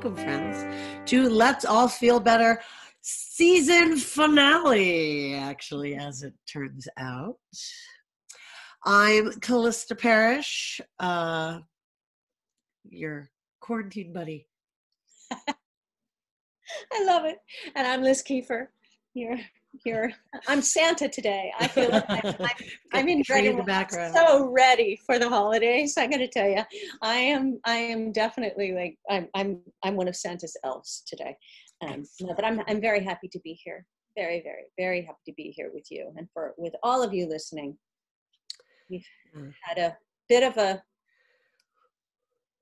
welcome, friends, to Let's All Feel Better season finale, actually, as it turns out. I'm Callista Parrish, uh, your quarantine buddy. I love it. And I'm Liz Kiefer. Here, here. I'm Santa today. I feel like I'm, I'm, I'm in ready, the background. so ready for the holidays. I got to tell you, I am. I am definitely like I'm. I'm. I'm one of Santa's elves today. Um, no, but I'm. I'm very happy to be here. Very, very, very happy to be here with you and for with all of you listening. We've Mm. had a bit of a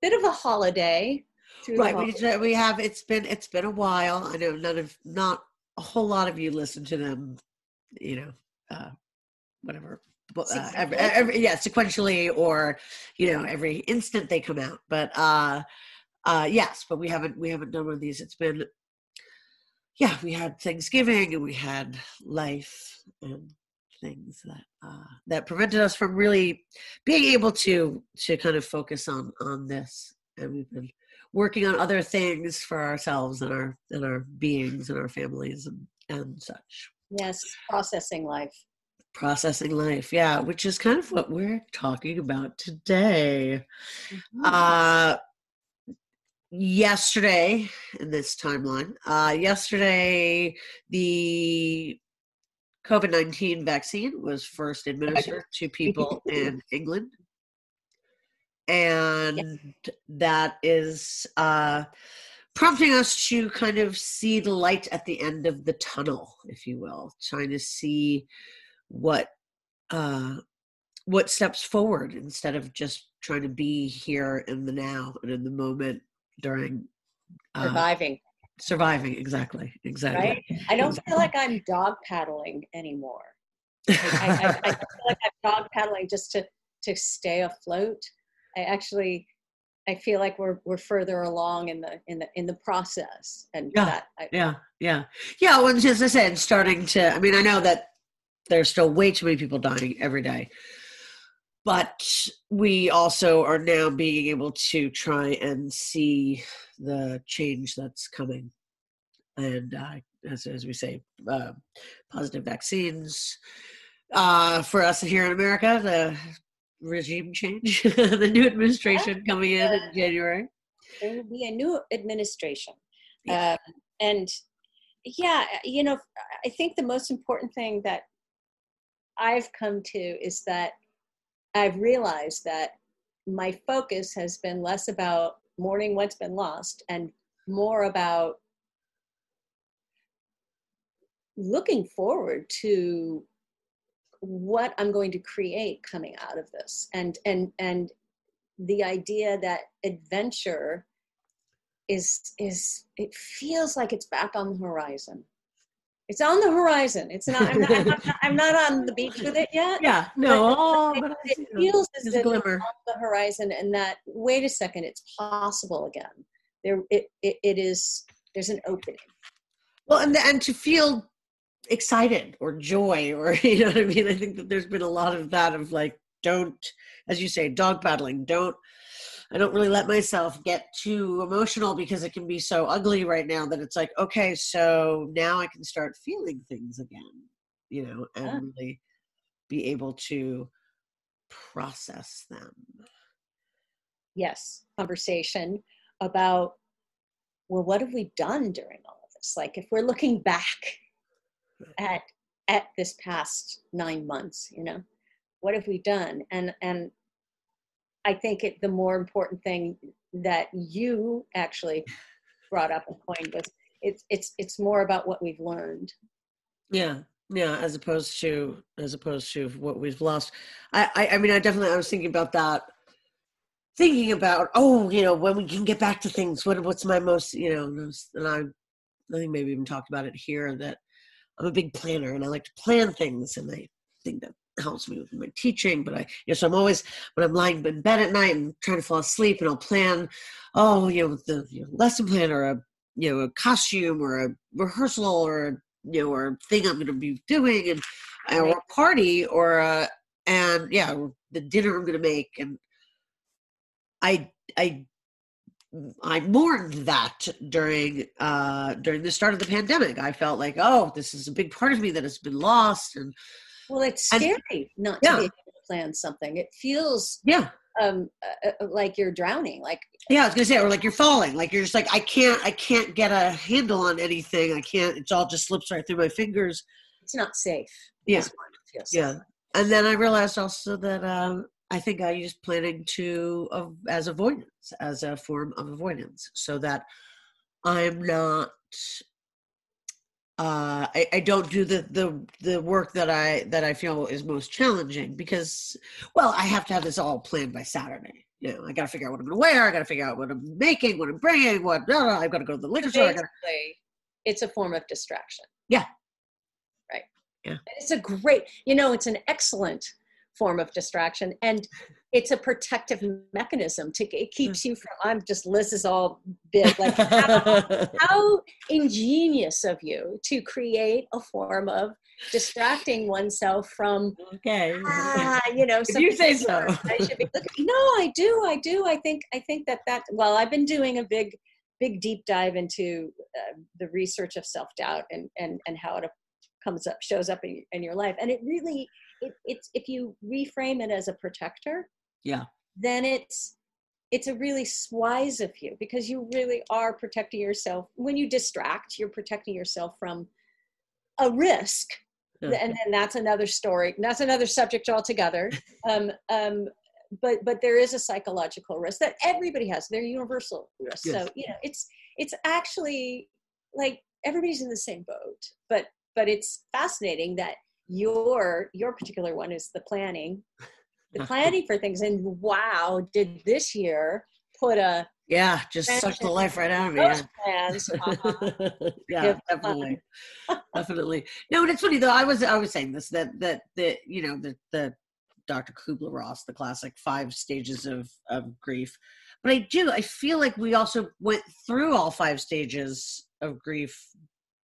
bit of a holiday. Right, we, we have. It's been it's been a while. I know none of not a whole lot of you listen to them. You know, uh, whatever. Uh, every, every, yeah, sequentially or you know every instant they come out. But uh, uh, yes, but we haven't we haven't done one of these. It's been yeah, we had Thanksgiving and we had life and things that uh, that prevented us from really being able to to kind of focus on on this. And we've been working on other things for ourselves and our and our beings and our families and and such. Yes, processing life. Processing life, yeah, which is kind of what we're talking about today. Mhm. Uh, yesterday in this timeline, uh, yesterday the COVID 19 vaccine was first administered to people in England. And that is uh, prompting us to kind of see the light at the end of the tunnel, if you will, trying to see what uh, what steps forward instead of just trying to be here in the now and in the moment during uh, surviving, surviving. Exactly, exactly. right? I don't feel like I'm dog paddling anymore. I, I, I feel like I'm dog paddling just to to stay afloat. I actually, I feel like we're we're further along in the in the in the process, and Yeah. that I, yeah yeah yeah well as i said starting to i mean i know that there's still way too many people dying every day but we also are now being able to try and see the change that's coming and uh, as, as we say uh, positive vaccines uh, for us here in america the regime change the new administration coming in in january. There will be a new administration, Yeah. um, and yeah, you know, I think the most important thing that I've come to is that I've realized that my focus has been less about mourning what's been lost and more about looking forward to what I'm going to create coming out of this. And and and the idea that adventure is is it feels like it's back on the horizon. It's on the horizon. It's not i'm not, I'm not, I'm not on the beach with it yet. Yeah no oh, it, but it feels as if it's glimmer. on the horizon and that wait a second it's possible again. There it, it, it is there's an opening. Well, and and to feel excited or joy or you know what I mean. I think that there's been a lot of that of like, don't, as you say, dog paddling. Don't. I don't really let myself get too emotional because it can be so ugly right now that it's like, okay, so now I can start feeling things again, you know, and Yeah. really be able to process them. yes conversation about well what have we done during all of this like if we're looking back at at this past nine months you know what have we done and and i think it the more important thing that you actually brought up and coined was it's it's it's more about what we've learned Yeah, yeah. As opposed to as opposed to what we've lost. I, I, I mean, I definitely. I was thinking about that. Thinking about oh, you know, when we can get back to things. What what's my most you know? And I I think maybe even talked about it here that I'm a big planner and I like to plan things, and I think that helps me with my teaching. But I, you know, so I'm always when I'm lying in bed at night and trying to fall asleep, and I'll plan. Oh, you know, the you know, lesson plan or a you know a costume or a rehearsal or a you know, or a thing I'm going to be doing, and or a party, or a, and yeah, the dinner I'm going to make, and I I I mourned that during uh, during the start of the pandemic. I felt like, oh, this is a big part of me that has been lost, and well, it's And- scary not Yeah. to be able to plan something. It feels yeah, um, uh, uh, like you're drowning. Like yeah. I was gonna say, or like you're falling, like you're just like, I can't, I can't get a handle on anything. I can't. It all just slips right through my fingers. it's not safe. Yeah. is what it feels Yeah, like. and then I realized also that um, I think I use planning to uh, as avoidance, as a form of avoidance, so that I'm not. Uh, I, I don't do the, the the work that I that I feel is most challenging because well I have to have this all planned by Saturday. You know, I got to figure out what I'm going to wear. I got to figure out what I'm making, what I'm bringing, what blah, blah, I've got to go to the liquor store. I gotta, it's a form of distraction. Yeah. Right. Yeah. And It's a great, you know, it's an excellent form of distraction. And it's a protective mechanism to it keeps you from i'm just liz is all big like how, how ingenious of you to create a form of distracting oneself from okay. ah, you know If you say so. I should be looking. No, I do. I do. I think. I think that that. Well, I've been doing a big, big deep dive into uh, the research of self doubt and and and how it comes up, shows up in, in your life, and it really, it's if you reframe it as a protector, Yeah. then it's it's a really wise of you because you really are protecting yourself when you distract you're protecting yourself from a risk Yeah. and then that's another story that's another subject altogether um, um, but but there is a psychological risk that everybody has they're universal risks Yes. so you know it's it's actually like everybody's in the same boat but but it's fascinating that your your particular one is the planning the planning for things and wow did this year put a Yeah, just sucked the life right out of me. yeah. plans uh-huh. yeah, definitely, definitely. No, and it's funny though. I was I was saying this that that that you know the the Dr. Kubler Ross, the classic five stages of of grief. But I do I feel like we also went through all five stages of grief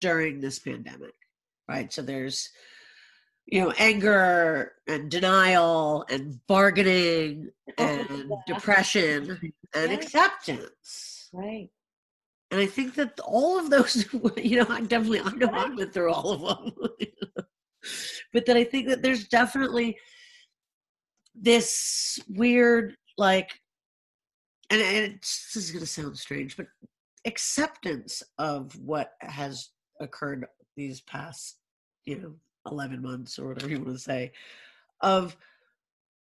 during this pandemic, right? So there's you know anger and denial and bargaining oh, and Yeah. depression and Yeah. acceptance right and I think that all of those, you know, I definitely, I know I went through all of them. but that I think that there's definitely this weird, like, and, and it's, this is going to sound strange, but acceptance of what has occurred these past, you know, 11 months or whatever you want to say, of,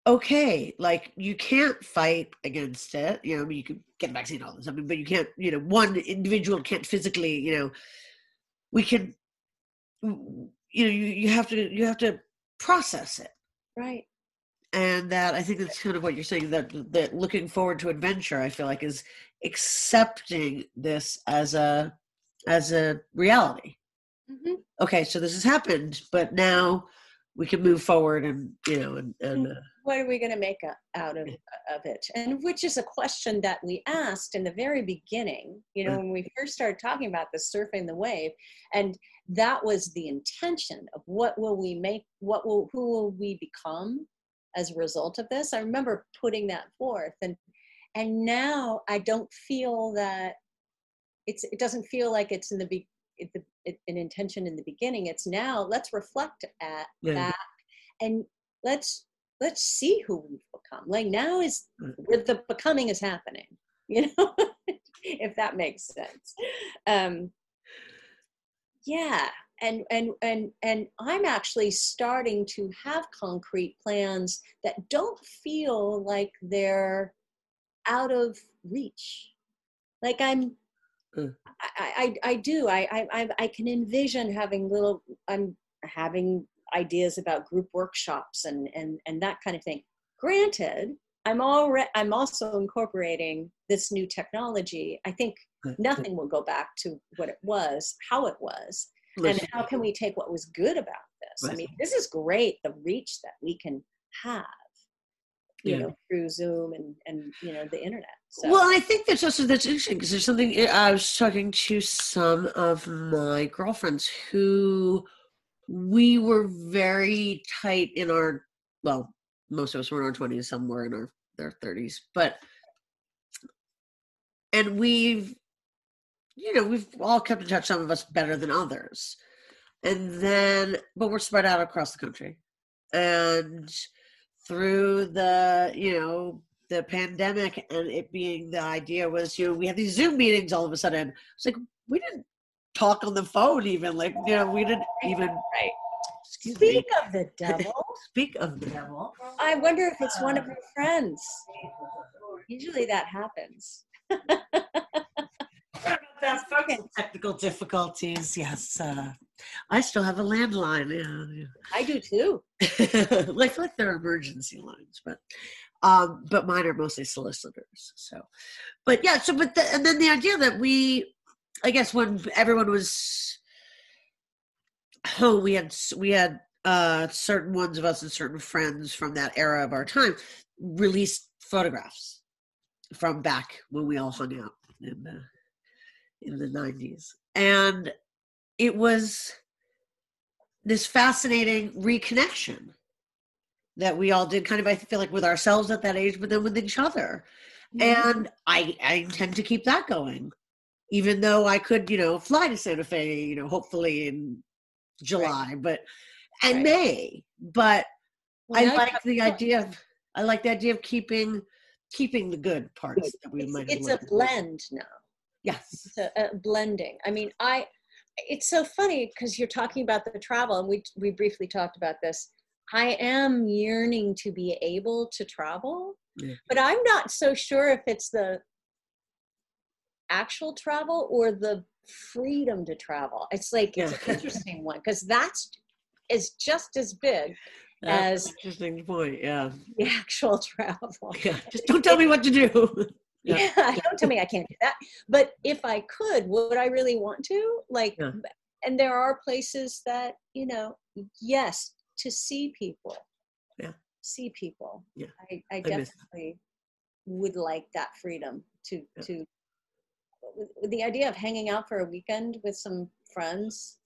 okay, like you can't fight against it. You know, I mean, you can get a vaccine, all this, mean, but you can't, you know, one individual can't physically, you know, we can, you know, you, you have to, you have to process it. right And that I think that's kind of what you're saying that, that looking forward to adventure, I feel like is accepting this as a, as a reality. Hmm Okay, so this has happened, but now we can move forward and, you know, and, and uh, what are we going to make out of, of it? And which is a question that we asked in the very beginning you know when we first started talking about the surfing the wave and that was the intention of what will we make what will who will we become as a result of this? I remember putting that forth and and now i don't feel that it's it doesn't feel like it's in the be the, an intention in the beginning it's now let's reflect at Yeah. that and let's let's see who we've become like now is Mm. where the becoming is happening you know if that makes sense um yeah and and and and i'm actually starting to have concrete plans that don't feel like they're out of reach like i'm Mm. I, I, I do. I, I, I- can envision having little, I'm having ideas about group workshops and, and, and that kind of thing. Granted, I'm already, I'm also incorporating this new technology. I think nothing will go back to what it was, how it was, and how can we take what was good about this? I mean, this is great, the reach that we can have, you Yeah. know, through Zoom and, and, you know, the internet. So, Well, I think that's also that's interesting because there's something eh, I was talking to some of my girlfriends who we were very tight in our well, most of us were in our twenties, some were in our their thirties, but and we've you know we've all kept in touch some of us better than others and then but we're spread out across the country and through the you know the pandemic and it being the idea was you know we had these zoom meetings all of a sudden it's like we didn't talk on the phone even like you know we didn't even Right. excuse Speak me of the devil, speak of the devil I wonder if it's one of um, her friends. Usually that happens. that's fucking technical difficulties yes uh, i still have a landline yeah, I do too. yeah. i feel like they're emergency lines but um but mine are mostly solicitors so but yeah so but the, and then the idea that we i guess when everyone was home we had we had uh certain ones of us and certain friends from that era of our time released photographs from back when we all hung out in the in the 90s and it was this fascinating reconnection that we all did kind of i feel like with ourselves at that age but then with each other mm-hmm. and i i intend to keep that going even though i could you know fly to santa fe you know hopefully in july but and Right. may but Well, i like the idea of i like the idea of keeping keeping the good parts that we It's, might it's a learned. blend now. Yes a uh, blending. I mean, I. It's so funny because you're talking about the travel, and we we briefly talked about this. I am yearning to be able to travel, Yeah. but I'm not so sure if it's the actual travel or the freedom to travel. It's like it's an interesting one because that's is just as big That's as interesting point yeah the actual travel. yeah just don't tell me what to do Yeah. Yeah, don't tell me I can't do that. But if I could, would I really want to? Like, Yeah. and there are places that, you know, yes, to see people. Yeah. See people. Yeah. I, I that. definitely would like that freedom to, Yeah. to, the idea of hanging out for a weekend with some friends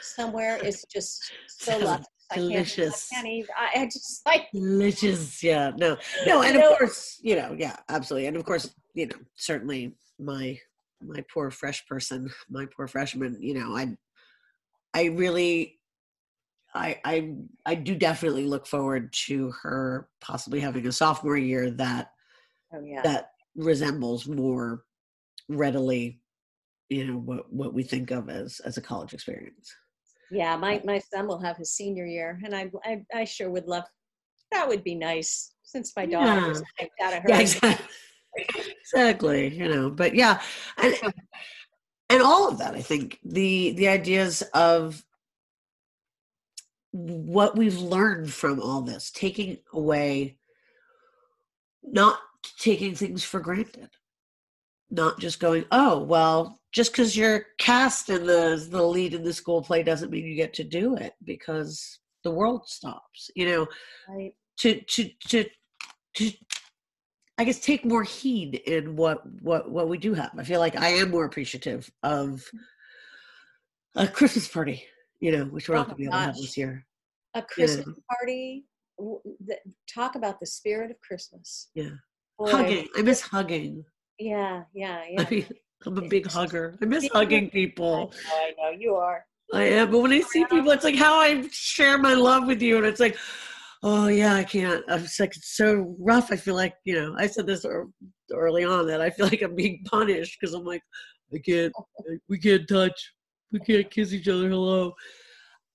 somewhere is just so Sounds lucky. I can't, delicious. I can't I, I just like, delicious yeah no no and know- of course you know yeah absolutely and of course you know certainly my my poor fresh person my poor freshman you know i i really i i i do definitely look forward to her possibly having a sophomore year that oh yeah. that resembles more readily you know what what we think of as as a college experience Yeah, my, my son will have his senior year, and I, I I sure would love. That would be nice since my daughter was kicked out of her. yeah exactly exactly you know but yeah and and all of that i think the the ideas of what we've learned from all this taking away not taking things for granted not just going oh well just because you're cast in the the lead in the school play doesn't mean you get to do it because the world stops you know Right. to to to to I guess take more heed in what what what we do have. I feel like I am more appreciative of a Christmas party, you know, which we're Oh not going to be able to have this year. A Christmas party. w- the- Talk about the spirit of Christmas. Yeah, Boy, hugging. I miss hugging. Yeah, yeah, yeah. I mean, I'm a big hugger. I miss Yeah. hugging I people. know, I know you are. I am, but when I see people, it's like how I share my love with you, and it's like, oh yeah, I can't. I'm just like it's so rough. I feel like you know. I said this early on that I feel like I'm being punished because I'm like, I can't. We can't touch. We can't kiss each other. Hello.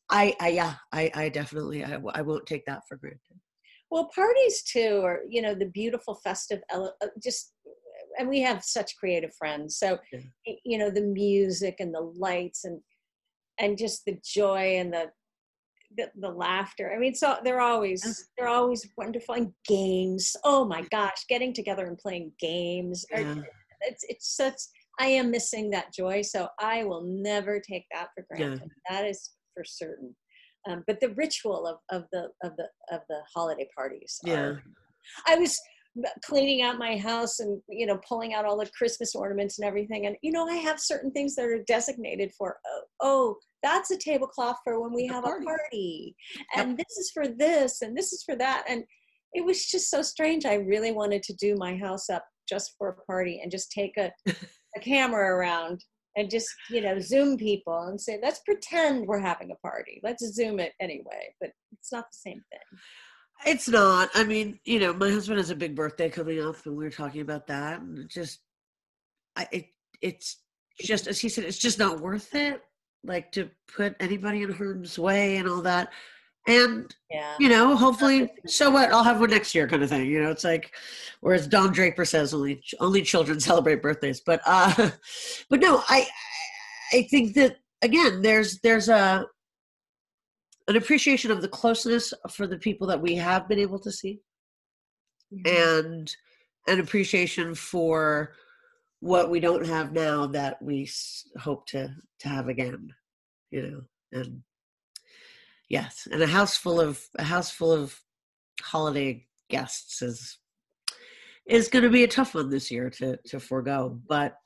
I, I yeah, I, I definitely, I, I won't take that for granted. Well, parties too, or you know, the beautiful festive, ele- uh, just, and we have such creative friends. So, Yeah. you know, the music and the lights and and just the joy and the the, the laughter. I mean, so they're always they're always wonderful. And games. Oh my gosh, getting together and playing games. are- Yeah. It's it's such. I am missing that joy. So I will never take that for Yeah. granted. That is for certain. Um, but the ritual of, of the of the of the holiday parties. are- Yeah. I was cleaning out my house and you know pulling out all the Christmas ornaments and everything. And you know I have certain things that are designated for. Oh, oh that's a tablecloth for when we have a party, and this is for this, and this is for that. And it was just so strange. I really wanted to do my house up just for a party and just take a, a camera around and just you know zoom people and say let's pretend we're having a party let's zoom it anyway but it's not the same thing it's not. I mean you know my husband has a big birthday coming up and we were talking about that and it just i it it's just as he said it's just not worth it like to put anybody in harm's way and all that. And yeah. you know hopefully so what i'll have one next year kind of thing you know it's like whereas don draper says only only children celebrate birthdays but uh but no i i think that again there's there's a an appreciation of the closeness for the people that we have been able to see Mhm. and an appreciation for what we don't have now that we hope to to have again you know and yes and a house full of a house full of holiday guests is is going to be a tough one this year to to forego but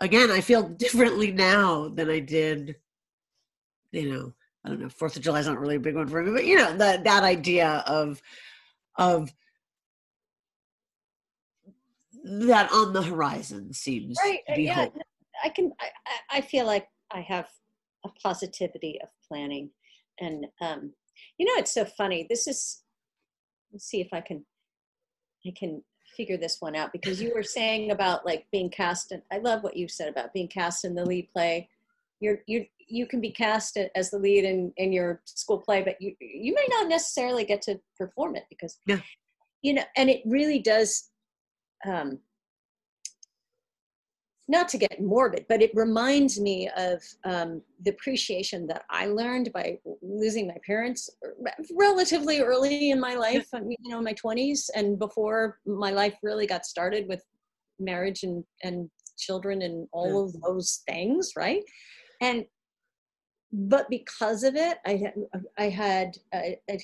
again i feel differently now than i did you know i don't know fourth of july is not really a big one for me but you know that that idea of of that on the horizon seems right to uh, be yeah hope. i can I, I- I feel like i have a positivity of planning and um you know it's so funny this is let's see if i can i can figure this one out because you were saying about like being cast in i love what you said about being cast in the lead play you're you you can be cast as the lead in in your school play but you you may not necessarily get to perform it because Yeah. you know and it really does um not to get morbid, but it reminds me of um, the appreciation that I learned by losing my parents relatively early in my life. You know, in my twenties and before my life really got started with marriage and and children and all of those things, right? And but because of it, I had I had a, a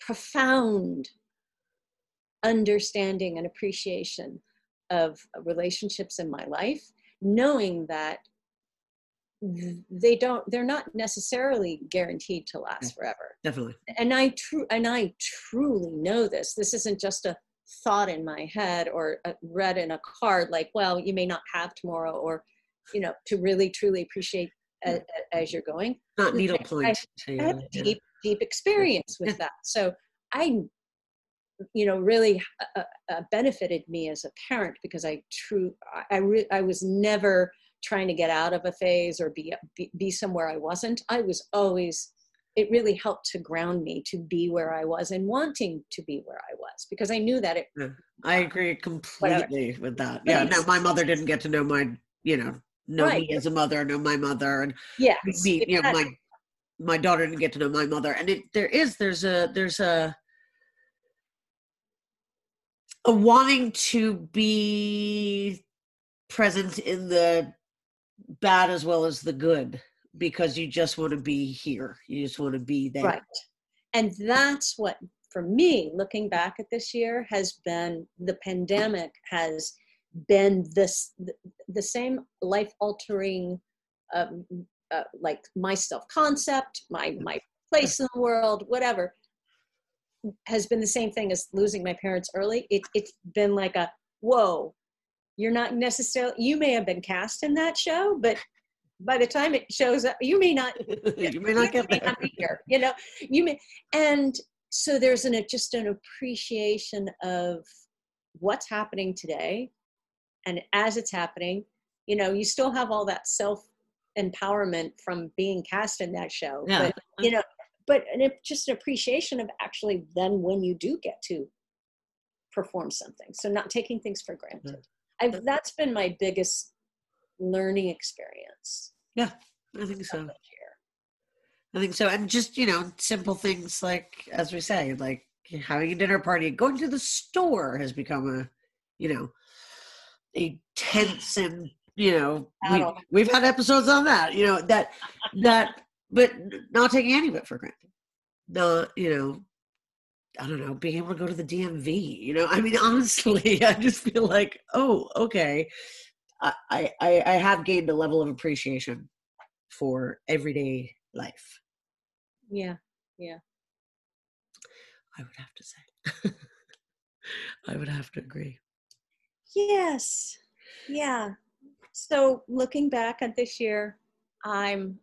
profound understanding and appreciation of relationships in my life knowing that they don't they're not necessarily guaranteed to last forever. definitely. And i true and i truly know this. This isn't just a thought in my head or a, read in a card like well you may not have tomorrow or you know to really truly appreciate a, a- as you're going not needlepoint to I have yeah. deep, deep experience with that. So I, you know, really uh, uh, benefited me as a parent because I true, I, I, re- I was never trying to get out of a phase or be, be be somewhere I wasn't. I was always. It really helped to ground me to be where I was and wanting to be where I was because I knew that it. I agree completely with that. Yeah, no, my mother didn't get to know my, you know, know Right. me as a mother, know my mother, and Yes, me, you know, my my daughter didn't get to know my mother, and it there is there's a there's a a wanting to be present in the bad as well as the good because you just want to be here. You just want to be there. Right. And that's what, for me, looking back at this year, has been the pandemic has been this the, same life altering, um, uh, like my self concept, my my place in the world, whatever, has been the same thing as losing my parents early. It, it's been like a whoa. You're not necessarily. You may have been cast in that show, but by the time it shows up, you may not you may not get may not be here, you know you may and so there's an just an appreciation of what's happening today and as it's happening you know you still have all that self empowerment from being cast in that show Yeah. but you know but an, just an appreciation of actually then when you do get to perform something so not taking things for granted I've, that's been my biggest learning experience Yeah, I think so. of this year. I think so. And just, you know, simple things like, as we say, like having a dinner party, going to the store has become a, you know, a tense and, you know, we, we've had episodes on that, you know, that, that, but not taking any of it for granted. Not, you know, I don't know, being able to go to the DMV, you know, I mean, honestly, I just feel like, oh, okay. I, I, I have gained a level of appreciation for everyday life. Yeah, yeah I would have to say. I would have to agree. Yes. Yeah. So looking back at this year, I'm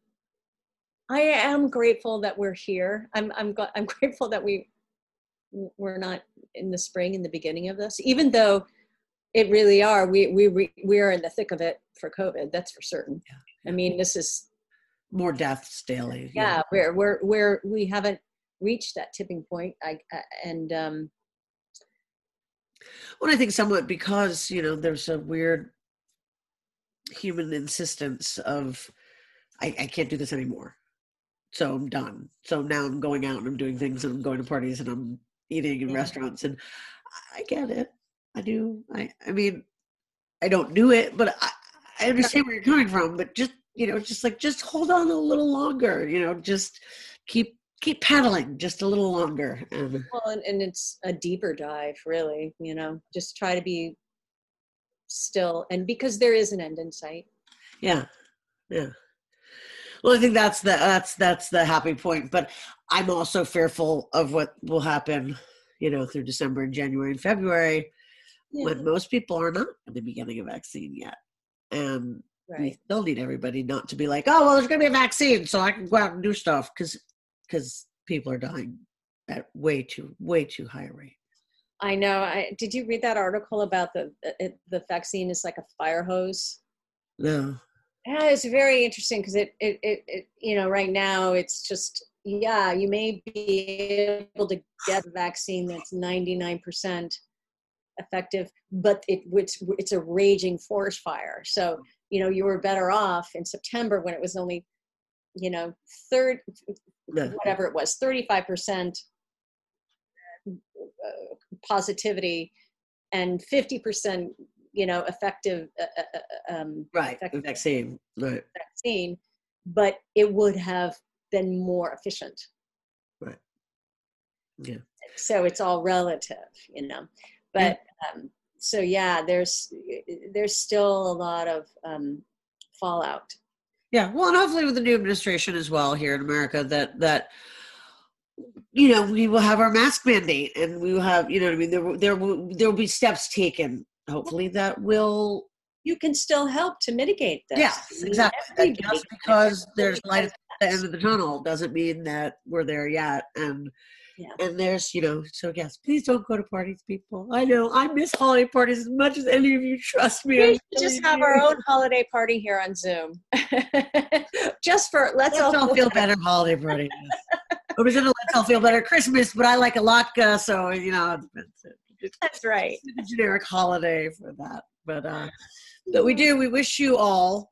I am grateful that we're here. I'm I'm I'm grateful that we we're not in the spring in the beginning of this, even though it really are. We we we are in the thick of it for COVID. That's for certain. Yeah. I mean, this is more deaths daily. Yeah, yeah, we're we're we're we haven't reached that tipping point. I, I and um. Well, I think somewhat because you know there's a weird human insistence of I, I can't do this anymore. So i'm done. So now i'm going out and i'm doing things and i'm going to parties and i'm eating in yeah. restaurants. And i get it. I do. I i mean i don't do it but i i understand where you're coming from but just you know just like just hold on a little longer you know just keep keep paddling just a little longer and well and, and it's a deeper dive really you know just try to be still and because there is an end in sight yeah yeah well i think that's the that's that's the happy point but i'm also fearful of what will happen you know through december and january and february yeah. when most people are not in the beginning of vaccine yet and right. we still need everybody not to be like oh well there's going to be a vaccine so i can go out and do stuff because because people are dying at way too way too high a rate I know. I, did you read that article about the the vaccine is like a fire hose? No. Yeah, it's very interesting because it, it, it, it, you know, right now it's just, yeah, you may be able to get a vaccine that's 99% effective, but it, it's, it's a raging forest fire. So, you know, you were better off in September when it was only, you know, third, whatever it was, 35% positivity and 50% you know effective uh, uh, uh, um, right effective vaccine right. vaccine but it would have been more efficient. Right. Yeah. So it's all relative you know but yeah. um, so yeah there's there's still a lot of um, fallout yeah well and hopefully with the new administration as well here in america that that you know, we will have our mask mandate, and we will have, you know, I mean, there there will there will be steps taken. Hopefully, that will. You can still help to mitigate this. Yes, exactly. just because there's light at the end of the tunnel doesn't mean that we're there yet. And yeah. and there's, you know, so yes, please don't go to parties, people. I know I miss holiday parties as much as any of you. Trust me. We just have our own holiday party here on Zoom. just for let's, let's all, all feel better holiday party. It was in a Let's All Feel Better Christmas, but I like a latke, so you know. That's right. generic holiday for that, but uh, but we do. We wish you all,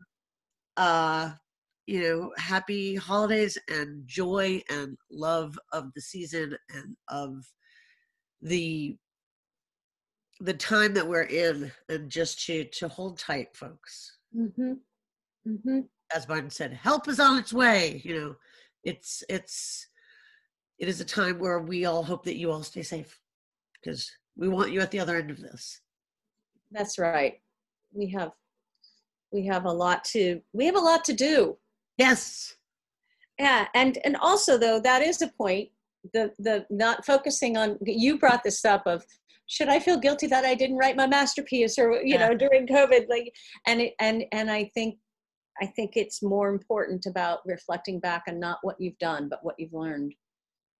uh, you know, happy holidays and joy and love of the season and of the the time that we're in, and just to to hold tight, folks. Mm-hmm. Mm-hmm. As Biden said, help is on its way. You know, it's it's it is a time where we all hope that you all stay safe because we want you at the other end of this. That's right. We have we have a lot to we have a lot to do. Yes. Yeah, and and also though that is a point the the not focusing on you brought this up of should I feel guilty that I didn't write my masterpiece or you yeah. know during COVID? Like and it, and and I think I think it's more important about reflecting back on not what you've done but what you've learned.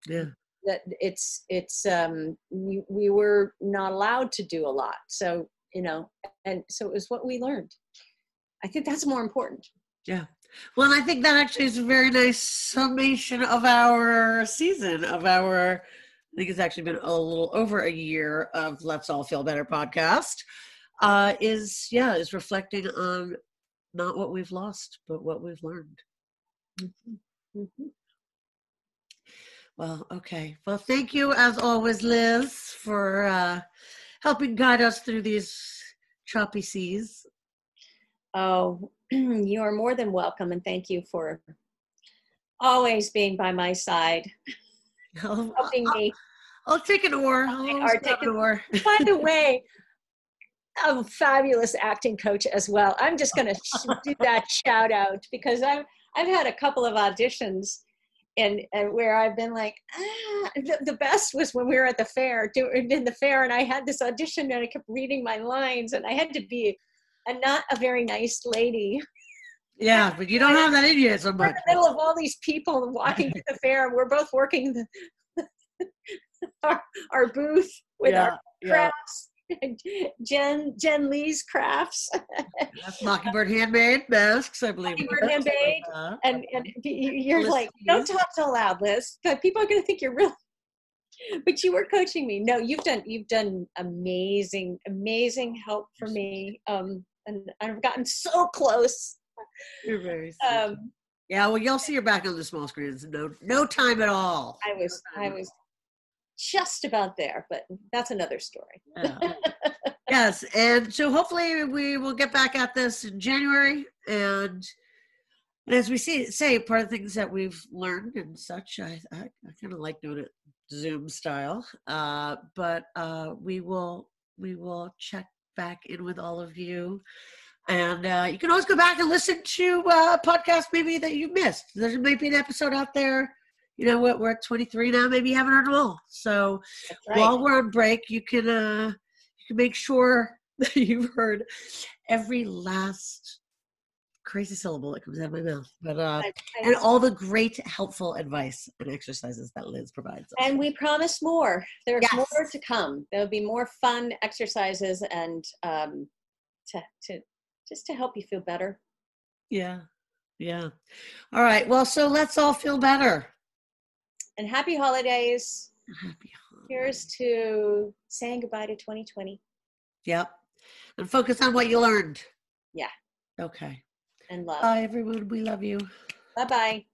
Yeah. That it's it's um we, we were not allowed to do a lot so you know and so it was what we learned. I think that's more important. Yeah well i think that actually is a very nice summation of our season of our i think it's actually been a little over a year of let's all feel better podcast uh is yeah is reflecting on not what we've lost but what we've learned mm-hmm. Mm-hmm. Well, okay. Well, thank you as always, Liz, for uh, helping guide us through these choppy seas. Oh, you are more than welcome, and thank you for always being by my side, I'll, helping me. I'll, I'll take an oar. I'll take an oar. by the way, a fabulous acting coach as well. I'm just going to do that shout out because I've I've had a couple of auditions and and where I've been like, ah, the, the best was when we were at the fair, doing in the fair, and I had this audition, and I kept reading my lines, and I had to be a not a very nice lady. Yeah, but you don't have that in you so We're in the middle of all these people walking to the fair, and we're both working the, our, our booth with our Yeah, yeah. crafts. Jen Jen Lee's crafts, That's Mockingbird handmade masks, I believe. Mockingbird handmade. Uh, and and you- you're Liz, like, don't talk so loud, Liz. But people are going to think you're real. But you were coaching me. No, you've done you've done amazing, amazing help for me. Um, and I've gotten so close. You're very sweet. Um, yeah, well, you'll see her back on the small screens. in No, no time at all. I was I was just about there, but that's another story. Yeah. yes, and so hopefully we will get back at this in January. And, and as we see, say, part of the things that we've learned and such, I I, I kind of like doing it Zoom style. Uh, but uh, we will we will check back in with all of you. And uh, you can always go back and listen to uh, podcast maybe that you missed. There might be an episode out there. You know what? We're at 23 now. Maybe you haven't heard them all. So right. while we're on break, you can uh, you can make sure that you've heard every last crazy syllable that comes out of my mouth. But uh, and all the great helpful advice and exercises that Liz provides. us. and we promise more. There's Yes. more to come. There'll be more fun exercises and um, to to just to help you feel better. yeah, yeah. All right. Well, so let's all feel better. And happy holidays. Happy. Here's to saying goodbye to 2020 Yep. And focus on what you learned. Yeah. Okay. And love. Bye, everyone. We love you. bye bye.